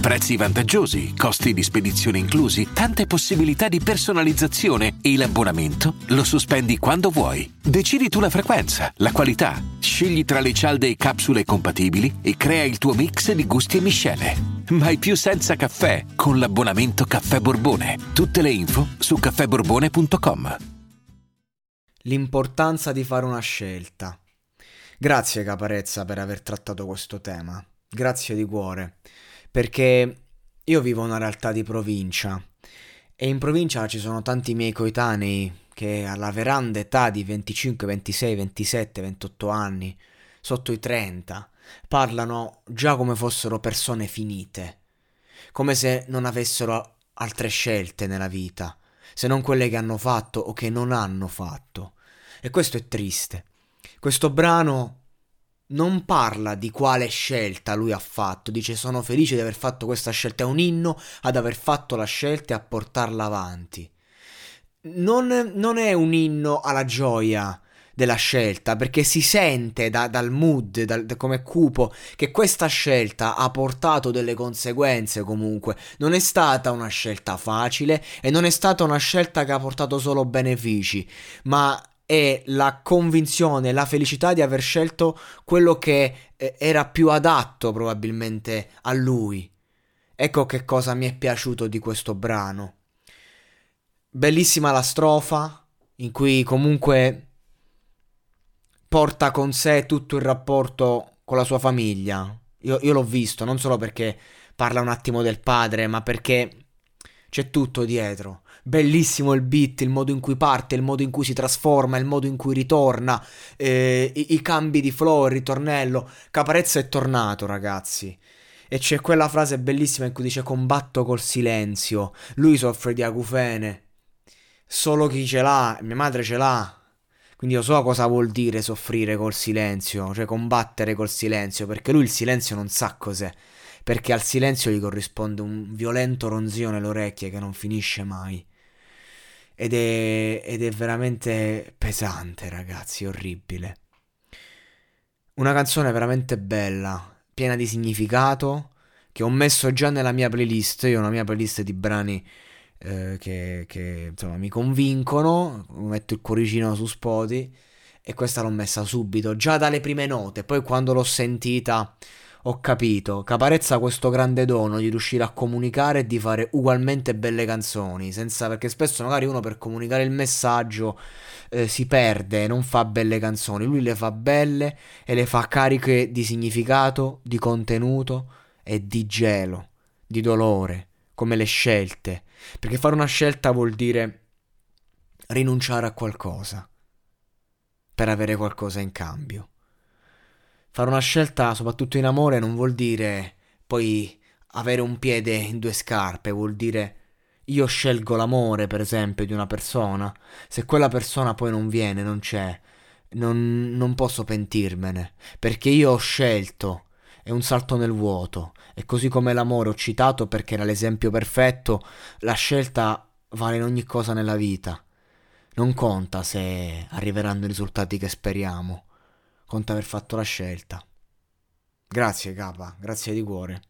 Prezzi vantaggiosi, costi di spedizione inclusi, tante possibilità di personalizzazione e l'abbonamento lo sospendi quando vuoi. Decidi tu la frequenza, la qualità, scegli tra le cialde e capsule compatibili e crea il tuo mix di gusti e miscele. Mai più senza caffè con l'abbonamento Caffè Borbone. Tutte le info su caffèborbone.com. L'importanza di fare una scelta. Grazie Caparezza per aver trattato questo tema. Grazie di cuore. Perché io vivo una realtà di provincia e in provincia ci sono tanti miei coetanei che alla veranda età di 25, 26, 27, 28 anni, sotto i 30, parlano già come fossero persone finite, come se non avessero altre scelte nella vita, se non quelle che hanno fatto o che non hanno fatto. E questo è triste. Questo brano non parla di quale scelta lui ha fatto, dice sono felice di aver fatto questa scelta, è un inno ad aver fatto la scelta e a portarla avanti. Non, non è un inno alla gioia della scelta, perché si sente da, dal mood, dal, da come cupo, che questa scelta ha portato delle conseguenze comunque. Non è stata una scelta facile e non è stata una scelta che ha portato solo benefici, ma è la convinzione, la felicità di aver scelto quello che eh, era più adatto probabilmente a lui. Ecco che cosa mi è piaciuto di questo brano. Bellissima la strofa, in cui comunque porta con sé tutto il rapporto con la sua famiglia. Io, io l'ho visto, non solo perché parla un attimo del padre, ma perché c'è tutto dietro. Bellissimo il beat, il modo in cui parte, il modo in cui si trasforma, il modo in cui ritorna, eh, i, i, cambi di flow, il ritornello. Caparezza è tornato, ragazzi. E c'è quella frase bellissima in cui dice combatto col silenzio. Lui soffre di acufene. Solo chi ce l'ha, mia madre ce l'ha. Quindi io so cosa vuol dire soffrire col silenzio, cioè combattere col silenzio, perché lui il silenzio non sa cos'è perché al silenzio gli corrisponde un violento ronzio nelle orecchie che non finisce mai. Ed è, ed è veramente pesante, ragazzi, orribile. Una canzone veramente bella, piena di significato, che ho messo già nella mia playlist. Io ho una mia playlist di brani eh, che, che, insomma mi convincono. Metto il cuoricino su Spotify e questa l'ho messa subito, già dalle prime note. Poi quando l'ho sentita ho capito, Caparezza ha questo grande dono di riuscire a comunicare e di fare ugualmente belle canzoni, senza, perché spesso magari uno per comunicare il messaggio eh, si perde, non fa belle canzoni, lui le fa belle e le fa cariche di significato, di contenuto e di gelo, di dolore, come le scelte, perché fare una scelta vuol dire rinunciare a qualcosa per avere qualcosa in cambio. Fare una scelta, soprattutto in amore, non vuol dire poi avere un piede in due scarpe, vuol dire io scelgo l'amore, per esempio, di una persona. Se quella persona poi non viene, non c'è, non, non posso pentirmene, perché io ho scelto. È un salto nel vuoto. E così come l'amore ho citato perché era l'esempio perfetto, la scelta vale in ogni cosa nella vita. Non conta se arriveranno i risultati che speriamo conta aver fatto la scelta. Grazie capa, grazie di cuore.